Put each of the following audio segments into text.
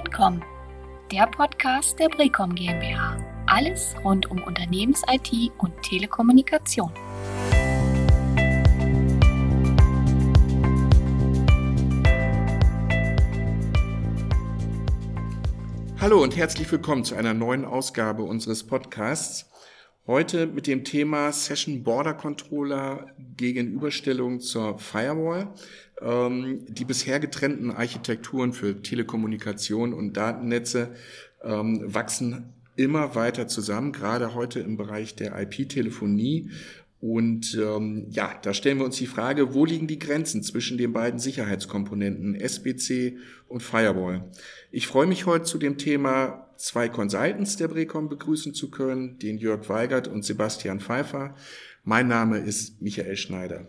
Broadcom, der Podcast der Brecom GmbH. Alles rund um Unternehmens-IT und Telekommunikation. Hallo und herzlich willkommen zu einer neuen Ausgabe unseres Podcasts. Heute mit dem Thema Session Border Controller Gegenüberstellung zur Firewall. Ähm, die bisher getrennten Architekturen für Telekommunikation und Datennetze ähm, wachsen immer weiter zusammen, gerade heute im Bereich der IP-Telefonie. Und ähm, ja, da stellen wir uns die Frage, wo liegen die Grenzen zwischen den beiden Sicherheitskomponenten SBC und Firewall? Ich freue mich heute zu dem Thema zwei Consultants der Brecom begrüßen zu können, den Jörg Weigert und Sebastian Pfeiffer. Mein Name ist Michael Schneider.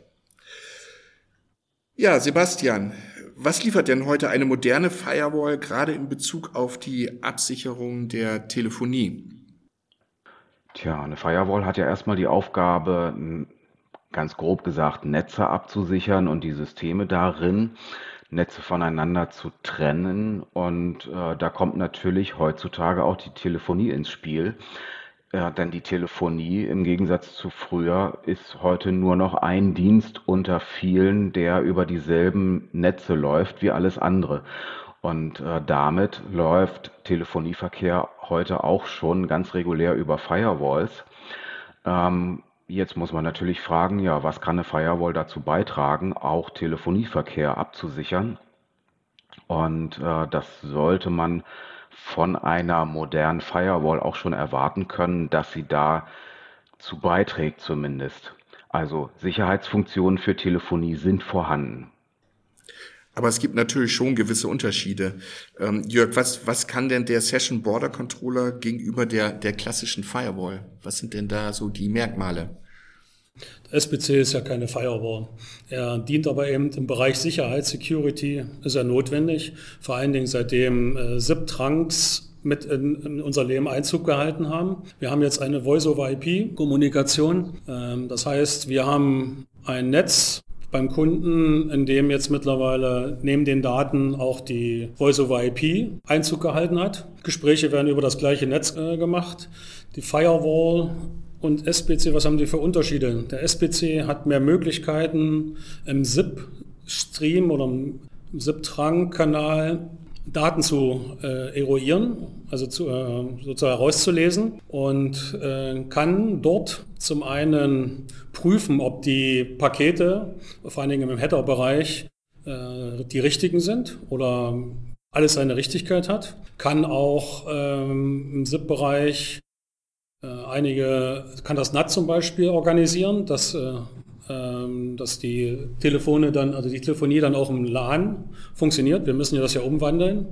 Ja, Sebastian, was liefert denn heute eine moderne Firewall gerade in Bezug auf die Absicherung der Telefonie? Tja, eine Firewall hat ja erstmal die Aufgabe, ganz grob gesagt, Netze abzusichern und die Systeme darin Netze voneinander zu trennen. Und äh, da kommt natürlich heutzutage auch die Telefonie ins Spiel. Äh, denn die Telefonie im Gegensatz zu früher ist heute nur noch ein Dienst unter vielen, der über dieselben Netze läuft wie alles andere. Und äh, damit läuft Telefonieverkehr heute auch schon ganz regulär über Firewalls. Ähm, Jetzt muss man natürlich fragen, ja, was kann eine Firewall dazu beitragen, auch Telefonieverkehr abzusichern? Und äh, das sollte man von einer modernen Firewall auch schon erwarten können, dass sie dazu beiträgt zumindest. Also Sicherheitsfunktionen für Telefonie sind vorhanden. Aber es gibt natürlich schon gewisse Unterschiede. Ähm, Jörg, was, was kann denn der Session Border Controller gegenüber der, der klassischen Firewall? Was sind denn da so die Merkmale? Der SBC ist ja keine Firewall. Er dient aber eben im Bereich Sicherheit, Security ist er notwendig. Vor allen Dingen seitdem äh, SIP-Trunks mit in, in, unser Leben Einzug gehalten haben. Wir haben jetzt eine Voice-over-IP-Kommunikation. Ähm, das heißt, wir haben ein Netz beim Kunden, in dem jetzt mittlerweile neben den Daten auch die Voice-over-IP Einzug gehalten hat. Gespräche werden über das gleiche Netz äh, gemacht. Die Firewall und SBC, was haben die für Unterschiede? Der SBC hat mehr Möglichkeiten im SIP-Stream oder im SIP-Trunk-Kanal Daten zu äh, eruieren, also zu, äh, sozusagen herauszulesen und äh, kann dort zum einen prüfen, ob die Pakete, vor allen Dingen im Header-Bereich, äh, die richtigen sind oder alles seine Richtigkeit hat, kann auch ähm, im SIP-Bereich äh, einige kann das NAT zum Beispiel organisieren, dass, äh, dass die Telefone dann, also die Telefonie dann auch im LAN funktioniert. Wir müssen ja das ja umwandeln.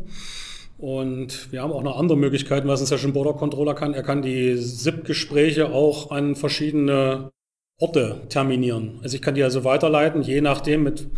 Und wir haben auch noch andere Möglichkeiten, was ein Session Border Controller kann. Er kann die SIP-Gespräche auch an verschiedene Orte terminieren. Also ich kann die also weiterleiten, je nachdem, mit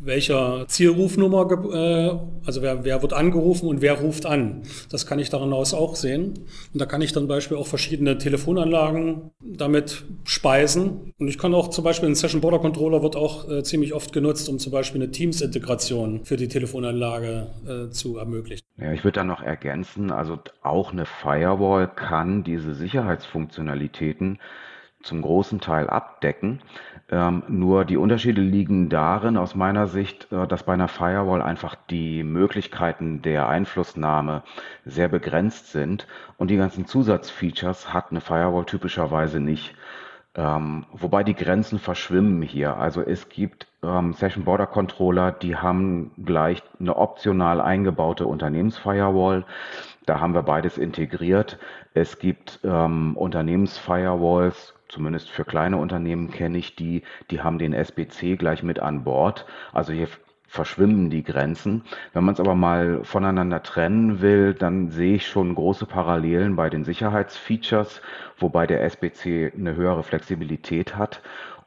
welcher Zielrufnummer, äh, also wer, wer wird angerufen und wer ruft an. Das kann ich daran aus auch sehen. Und da kann ich dann Beispiel auch verschiedene Telefonanlagen damit speisen. Und ich kann auch zum Beispiel ein Session Border Controller wird auch äh, ziemlich oft genutzt, um zum Beispiel eine Teams-Integration für die Telefonanlage äh, zu ermöglichen. Ja, ich würde da noch ergänzen, also auch eine Firewall kann diese Sicherheitsfunktionalitäten zum großen Teil abdecken. Ähm, nur die Unterschiede liegen darin, aus meiner Sicht, äh, dass bei einer Firewall einfach die Möglichkeiten der Einflussnahme sehr begrenzt sind und die ganzen Zusatzfeatures hat eine Firewall typischerweise nicht. Ähm, wobei die Grenzen verschwimmen hier. Also es gibt ähm, Session Border Controller, die haben gleich eine optional eingebaute Unternehmensfirewall. Da haben wir beides integriert. Es gibt ähm, Unternehmensfirewalls, zumindest für kleine Unternehmen kenne ich die, die haben den SBC gleich mit an Bord. Also hier verschwimmen die Grenzen. Wenn man es aber mal voneinander trennen will, dann sehe ich schon große Parallelen bei den Sicherheitsfeatures, wobei der SBC eine höhere Flexibilität hat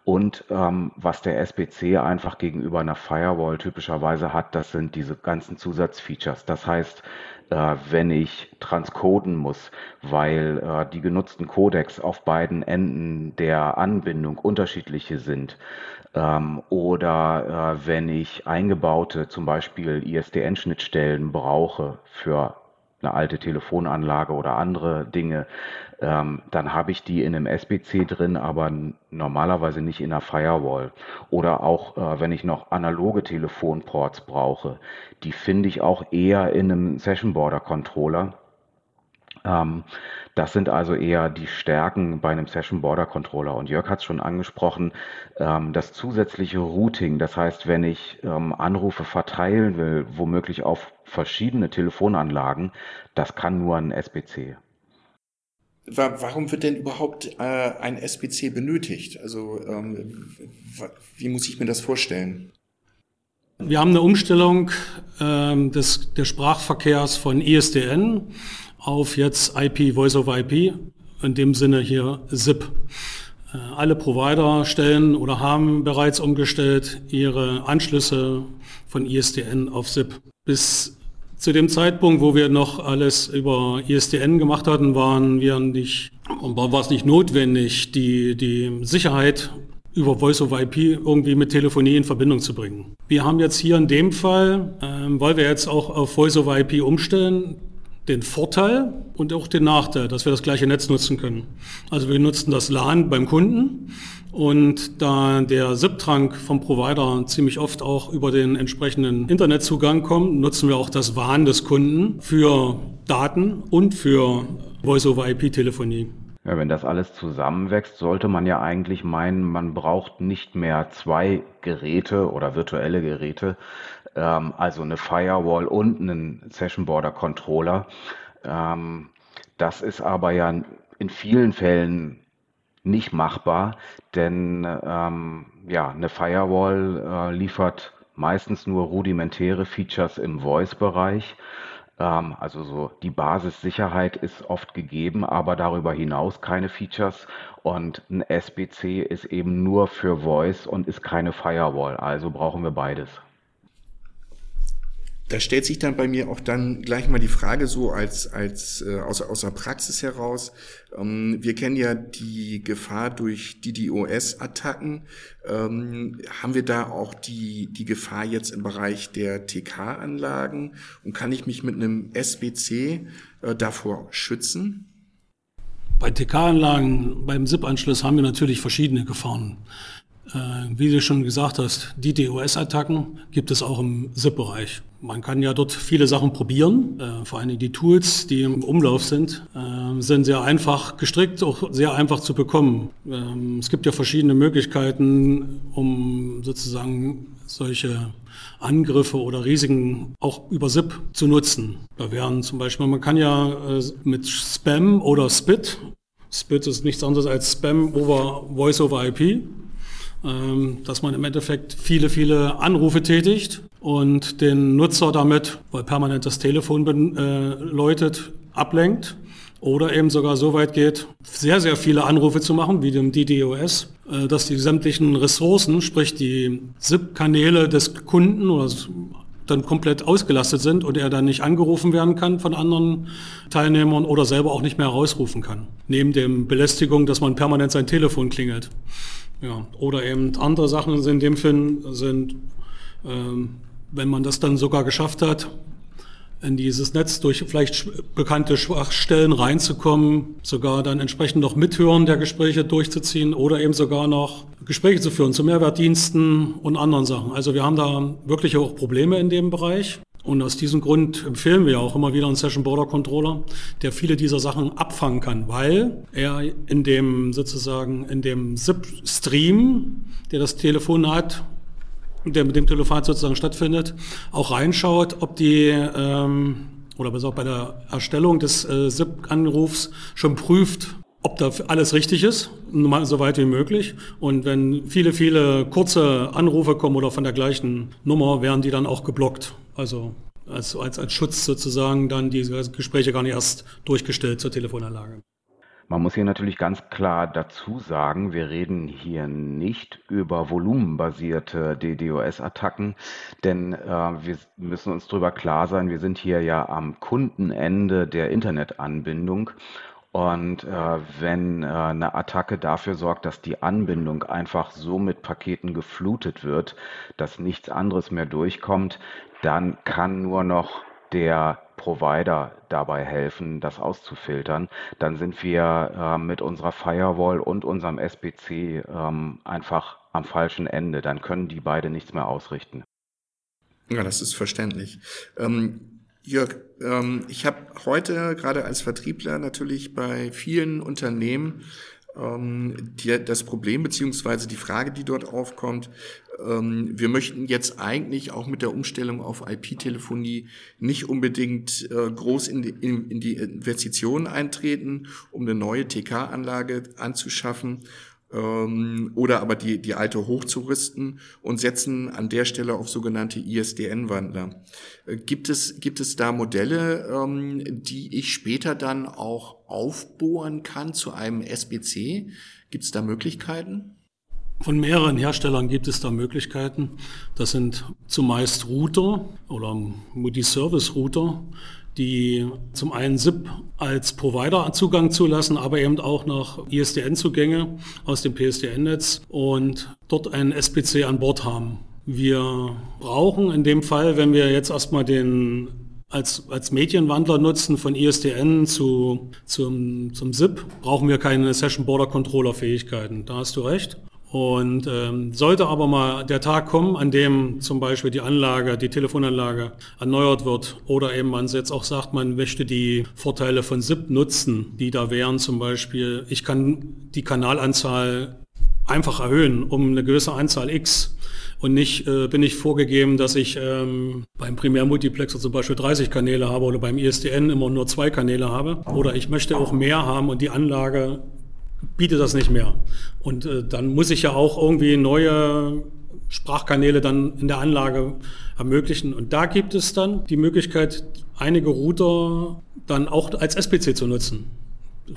Und ähm, was der SBC einfach gegenüber einer Firewall typischerweise hat, das sind diese ganzen Zusatzfeatures. Das heißt, äh, wenn ich transcoden muss, weil äh, die genutzten Codecs auf beiden Enden der Anbindung unterschiedliche sind, ähm, oder äh, wenn ich eingebaute zum Beispiel ISDN-Schnittstellen brauche für eine alte Telefonanlage oder andere Dinge, ähm, dann habe ich die in einem SBC drin, aber normalerweise nicht in einer Firewall. Oder auch äh, wenn ich noch analoge Telefonports brauche, die finde ich auch eher in einem Session Border Controller. Ähm, das sind also eher die Stärken bei einem Session Border Controller. Und Jörg hat es schon angesprochen, ähm, das zusätzliche Routing. Das heißt, wenn ich ähm, Anrufe verteilen will, womöglich auf verschiedene Telefonanlagen, das kann nur ein SBC. Warum wird denn überhaupt äh, ein SBC benötigt? Also ähm, wie muss ich mir das vorstellen? Wir haben eine Umstellung ähm, des, des Sprachverkehrs von ISDN auf jetzt IP, Voice over IP, in dem Sinne hier SIP. Äh, alle Provider stellen oder haben bereits umgestellt ihre Anschlüsse von ISDN auf SIP. Bis zu dem Zeitpunkt, wo wir noch alles über ISDN gemacht hatten, waren wir nicht, war es nicht notwendig, die, die Sicherheit über Voice over IP irgendwie mit Telefonie in Verbindung zu bringen. Wir haben jetzt hier in dem Fall, ähm, weil wir jetzt auch auf Voice over IP umstellen, den Vorteil und auch den Nachteil, dass wir das gleiche Netz nutzen können. Also wir nutzen das LAN beim Kunden und da der SIP-Trunk vom Provider ziemlich oft auch über den entsprechenden Internetzugang kommt, nutzen wir auch das WAN des Kunden für Daten und für Voice-over-IP-Telefonie. Ja, wenn das alles zusammenwächst, sollte man ja eigentlich meinen, man braucht nicht mehr zwei Geräte oder virtuelle Geräte, ähm, also eine Firewall und einen Session Border Controller. Ähm, das ist aber ja in vielen Fällen nicht machbar, denn ähm, ja, eine Firewall äh, liefert meistens nur rudimentäre Features im Voice-Bereich. Ähm, also so die Basissicherheit ist oft gegeben, aber darüber hinaus keine Features. Und ein SBC ist eben nur für Voice und ist keine Firewall. Also brauchen wir beides da stellt sich dann bei mir auch dann gleich mal die Frage so als, als äh, aus, aus der Praxis heraus. Ähm, wir kennen ja die Gefahr durch DDoS-Attacken. Ähm, haben wir da auch die, die Gefahr jetzt im Bereich der TK-Anlagen? Und kann ich mich mit einem SBC äh, davor schützen? Bei TK-Anlagen, beim SIP-Anschluss haben wir natürlich verschiedene Gefahren. Äh, wie du schon gesagt hast, die DOS-Attacken gibt es auch im SIP-Bereich. Man kann ja dort viele Sachen probieren. Äh, vor Dingen die Tools, die im Umlauf sind, äh, sind sehr einfach gestrickt, auch sehr einfach zu bekommen. Ähm, es gibt ja verschiedene Möglichkeiten, um sozusagen solche Angriffe oder Risiken auch über SIP zu nutzen. Da wären zum Beispiel, man kann ja mit Spam oder SPIT, SPIT ist nichts anderes als Spam over Voice over IP, dass man im Endeffekt viele, viele Anrufe tätigt und den Nutzer damit, weil permanent das Telefon äh, läutet, ablenkt oder eben sogar so weit geht, sehr, sehr viele Anrufe zu machen, wie dem DDoS, äh, dass die sämtlichen Ressourcen, sprich die SIP-Kanäle des Kunden oder dann komplett ausgelastet sind und er dann nicht angerufen werden kann von anderen Teilnehmern oder selber auch nicht mehr herausrufen kann. Neben dem Belästigung, dass man permanent sein Telefon klingelt. Ja, oder eben andere Sachen in dem Film sind, ähm, wenn man das dann sogar geschafft hat, in dieses Netz durch vielleicht bekannte Schwachstellen reinzukommen, sogar dann entsprechend noch Mithören der Gespräche durchzuziehen oder eben sogar noch Gespräche zu führen zu Mehrwertdiensten und anderen Sachen. Also wir haben da wirklich auch Probleme in dem Bereich. Und aus diesem Grund empfehlen wir auch immer wieder einen Session Border Controller, der viele dieser Sachen abfangen kann, weil er in dem sozusagen in dem ZIP-Stream, der das Telefon hat, der mit dem Telefon sozusagen stattfindet, auch reinschaut, ob die ähm, oder besser auch bei der Erstellung des äh, SIP-Anrufs schon prüft, ob da alles richtig ist, so weit wie möglich. Und wenn viele, viele kurze Anrufe kommen oder von der gleichen Nummer, werden die dann auch geblockt. Also als, als, als Schutz sozusagen dann diese Gespräche gar nicht erst durchgestellt zur Telefonanlage. Man muss hier natürlich ganz klar dazu sagen, wir reden hier nicht über volumenbasierte DDoS-Attacken, denn äh, wir müssen uns darüber klar sein, wir sind hier ja am Kundenende der Internetanbindung und äh, wenn äh, eine Attacke dafür sorgt, dass die Anbindung einfach so mit Paketen geflutet wird, dass nichts anderes mehr durchkommt, dann kann nur noch der Provider dabei helfen, das auszufiltern, dann sind wir äh, mit unserer Firewall und unserem SBC ähm, einfach am falschen Ende. Dann können die beide nichts mehr ausrichten. Ja, das ist verständlich. Ähm, Jörg, ähm, ich habe heute gerade als Vertriebler natürlich bei vielen Unternehmen ähm, die, das Problem beziehungsweise die Frage, die dort aufkommt, ähm, wir möchten jetzt eigentlich auch mit der Umstellung auf IP-Telefonie nicht unbedingt äh, groß in die, in, in die Investitionen eintreten, um eine neue TK-Anlage anzuschaffen ähm, oder aber die, die alte hochzurüsten und setzen an der Stelle auf sogenannte ISDN-Wandler. Äh, gibt, es, gibt es da Modelle, ähm, die ich später dann auch aufbohren kann zu einem SBC? Gibt es da Möglichkeiten? Von mehreren Herstellern gibt es da Möglichkeiten. Das sind zumeist Router oder Multi-Service-Router, die zum einen SIP als Provider Zugang zulassen, aber eben auch noch ISDN-Zugänge aus dem PSDN-Netz und dort einen SPC an Bord haben. Wir brauchen in dem Fall, wenn wir jetzt erstmal den als, als Medienwandler nutzen von ISDN zu, zum, zum SIP, brauchen wir keine Session Border Controller Fähigkeiten. Da hast du recht. Und ähm, sollte aber mal der Tag kommen, an dem zum Beispiel die Anlage, die Telefonanlage erneuert wird oder eben man jetzt auch sagt, man möchte die Vorteile von SIP nutzen, die da wären zum Beispiel, ich kann die Kanalanzahl einfach erhöhen um eine gewisse Anzahl X und nicht äh, bin ich vorgegeben, dass ich ähm, beim Primärmultiplexer zum Beispiel 30 Kanäle habe oder beim ISDN immer nur zwei Kanäle habe. Oder ich möchte auch mehr haben und die Anlage bietet das nicht mehr. Und äh, dann muss ich ja auch irgendwie neue Sprachkanäle dann in der Anlage ermöglichen. Und da gibt es dann die Möglichkeit, einige Router dann auch als SPC zu nutzen.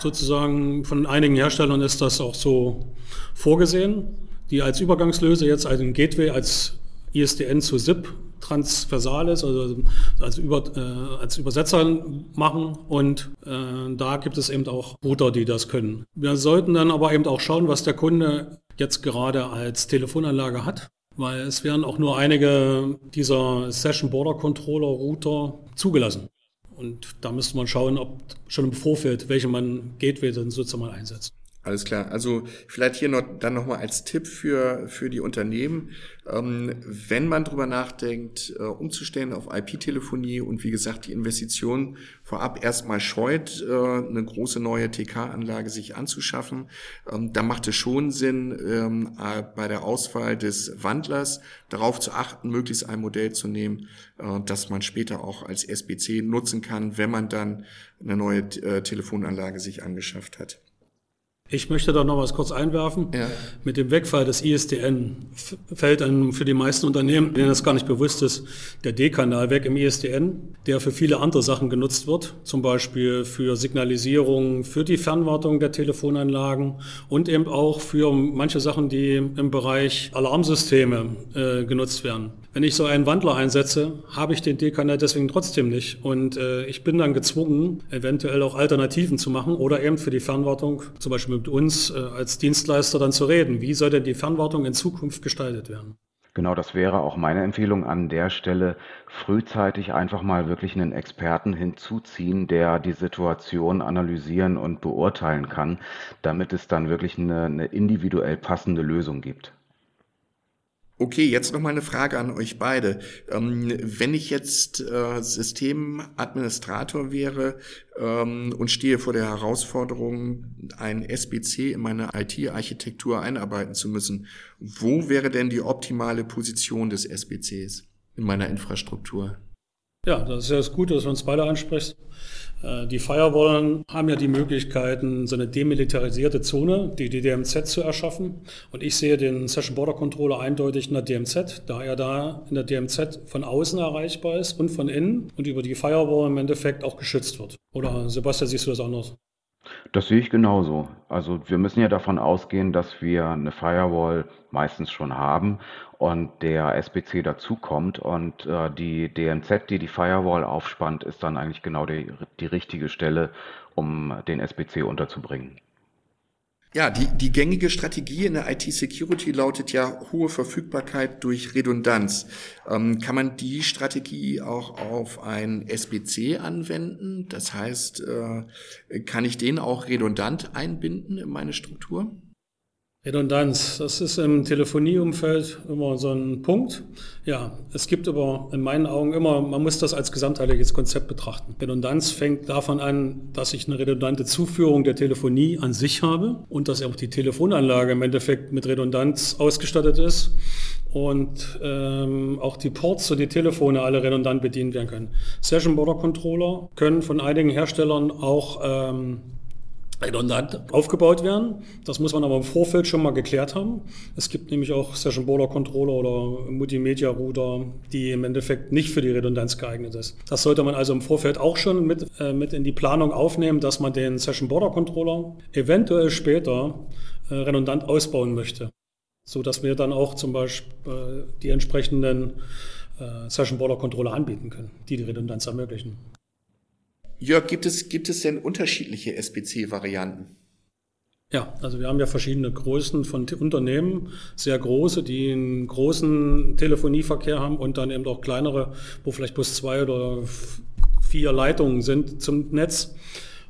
Sozusagen von einigen Herstellern ist das auch so vorgesehen, die als Übergangslöse jetzt einen Gateway als ISDN zu SIP transversal ist, also als, Über, äh, als Übersetzer machen und äh, da gibt es eben auch Router, die das können. Wir sollten dann aber eben auch schauen, was der Kunde jetzt gerade als Telefonanlage hat, weil es werden auch nur einige dieser Session Border Controller Router zugelassen. Und da müsste man schauen, ob schon im Vorfeld, welche man Gateway dann sozusagen einsetzt. Alles klar. Also vielleicht hier noch, dann nochmal als Tipp für, für die Unternehmen. Ähm, wenn man drüber nachdenkt, äh, umzustellen auf IP-Telefonie und wie gesagt die Investition vorab erstmal scheut, äh, eine große neue TK-Anlage sich anzuschaffen, ähm, da macht es schon Sinn, ähm, äh, bei der Auswahl des Wandlers darauf zu achten, möglichst ein Modell zu nehmen, äh, das man später auch als SBC nutzen kann, wenn man dann eine neue äh, Telefonanlage sich angeschafft hat. Ich möchte da noch was kurz einwerfen. Ja. Mit dem Wegfall des ISDN fällt dann für die meisten Unternehmen, denen das gar nicht bewusst ist, der D-Kanal weg im ISDN, der für viele andere Sachen genutzt wird, zum Beispiel für Signalisierung, für die Fernwartung der Telefonanlagen und eben auch für manche Sachen, die im Bereich Alarmsysteme äh, genutzt werden. Wenn ich so einen Wandler einsetze, habe ich den D-Kanal deswegen trotzdem nicht. Und äh, ich bin dann gezwungen, eventuell auch Alternativen zu machen oder eben für die Fernwartung, zum Beispiel mit uns äh, als Dienstleister dann zu reden. Wie soll denn die Fernwartung in Zukunft gestaltet werden? Genau, das wäre auch meine Empfehlung an der Stelle, frühzeitig einfach mal wirklich einen Experten hinzuziehen, der die Situation analysieren und beurteilen kann, damit es dann wirklich eine, eine individuell passende Lösung gibt. Okay, jetzt noch mal eine Frage an euch beide. Ähm, wenn ich jetzt äh, Systemadministrator wäre ähm, und stehe vor der Herausforderung, ein SBC in meine IT-Architektur einarbeiten zu müssen, wo wäre denn die optimale Position des SBCs in meiner Infrastruktur? Ja, das ist ja das Gute, dass du uns beide ansprichst. Äh, die Firewallen haben ja die Möglichkeiten, so eine demilitarisierte Zone, die DDMZ zu erschaffen. Und ich sehe den Session Border Controller eindeutig in der DMZ, da er da in der DMZ von außen erreichbar ist und von innen und über die Firewall im Endeffekt auch geschützt wird. Oder Sebastian, siehst du das anders? Das sehe ich genauso. Also wir müssen ja davon ausgehen, dass wir eine Firewall meistens schon haben und der SBC dazukommt und äh, die DMZ, die die Firewall aufspannt, ist dann eigentlich genau die, die richtige Stelle, um den SBC unterzubringen. Ja, die, die gängige Strategie in der IT-Security lautet ja hohe Verfügbarkeit durch Redundanz. Ähm, kann man die Strategie auch auf ein SBC anwenden? Das heißt, äh, kann ich den auch redundant einbinden in meine Struktur? Redundanz, das ist im Telefonieumfeld immer so ein Punkt. Ja, es gibt aber in meinen Augen immer, man muss das als gesamtheitliches Konzept betrachten. Redundanz fängt davon an, dass ich eine redundante Zuführung der Telefonie an sich habe und dass auch die Telefonanlage im Endeffekt mit Redundanz ausgestattet ist und ähm, auch die Ports und die Telefone alle redundant bedient werden können. Session Border Controller können von einigen Herstellern auch ähm, redundant aufgebaut werden. Das muss man aber im Vorfeld schon mal geklärt haben. Es gibt nämlich auch Session Border Controller oder Multimedia Router, die im Endeffekt nicht für die Redundanz geeignet ist. Das sollte man also im Vorfeld auch schon mit, äh, mit in die Planung aufnehmen, dass man den Session Border Controller eventuell später äh, redundant ausbauen möchte. So dass wir dann auch zum Beispiel äh, die entsprechenden äh, Session Border Controller anbieten können, die die Redundanz ermöglichen. Jörg, gibt es, gibt es denn unterschiedliche SBC-Varianten? Ja, also wir haben ja verschiedene Größen von Unternehmen, sehr große, die einen großen Telefonieverkehr haben und dann eben auch kleinere, wo vielleicht bloß zwei oder vier Leitungen sind zum Netz.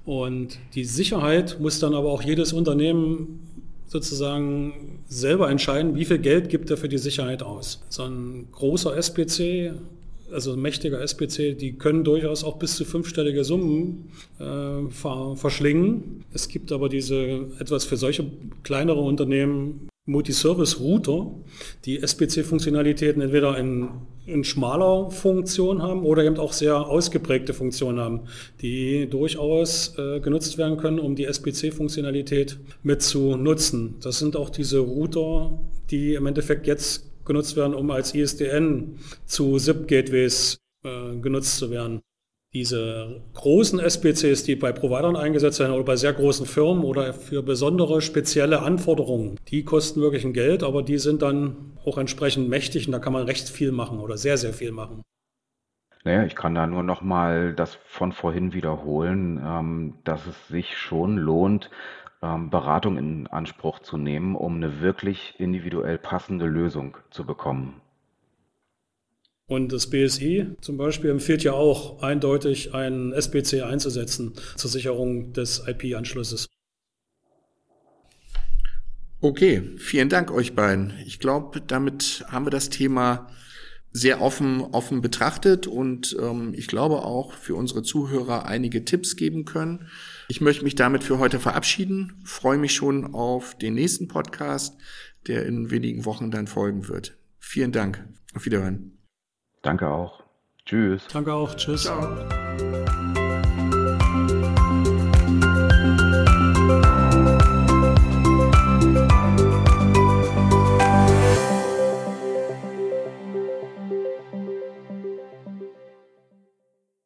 Und die Sicherheit muss dann aber auch jedes Unternehmen sozusagen selber entscheiden, wie viel Geld gibt er für die Sicherheit aus. So ein großer SPC also mächtiger SPC, die können durchaus auch bis zu fünfstellige Summen äh, verschlingen. Es gibt aber diese etwas für solche kleinere Unternehmen Multiservice-Router, die SPC-Funktionalitäten entweder in, in schmaler Funktion haben oder eben auch sehr ausgeprägte Funktionen haben, die durchaus äh, genutzt werden können, um die SPC-Funktionalität mit zu nutzen. Das sind auch diese Router, die im Endeffekt jetzt genutzt werden, um als ISDN zu SIP-Gateways äh, genutzt zu werden. Diese großen SBCs, die bei Providern eingesetzt werden oder bei sehr großen Firmen oder für besondere spezielle Anforderungen, die kosten wirklich ein Geld, aber die sind dann auch entsprechend mächtig und da kann man recht viel machen oder sehr, sehr viel machen. Naja, ich kann da nur noch mal das von vorhin wiederholen, ähm, dass es sich schon lohnt, Beratung in Anspruch zu nehmen, um eine wirklich individuell passende Lösung zu bekommen. Und das BSI zum Beispiel empfiehlt ja auch eindeutig, einen SBC einzusetzen zur Sicherung des IP-Anschlusses. Okay, vielen Dank euch beiden. Ich glaube, damit haben wir das Thema sehr offen, offen betrachtet und ähm, ich glaube auch für unsere Zuhörer einige Tipps geben können. Ich möchte mich damit für heute verabschieden, freue mich schon auf den nächsten Podcast, der in wenigen Wochen dann folgen wird. Vielen Dank. Auf Wiederhören. Danke auch. Tschüss. Danke auch. Tschüss. Ciao.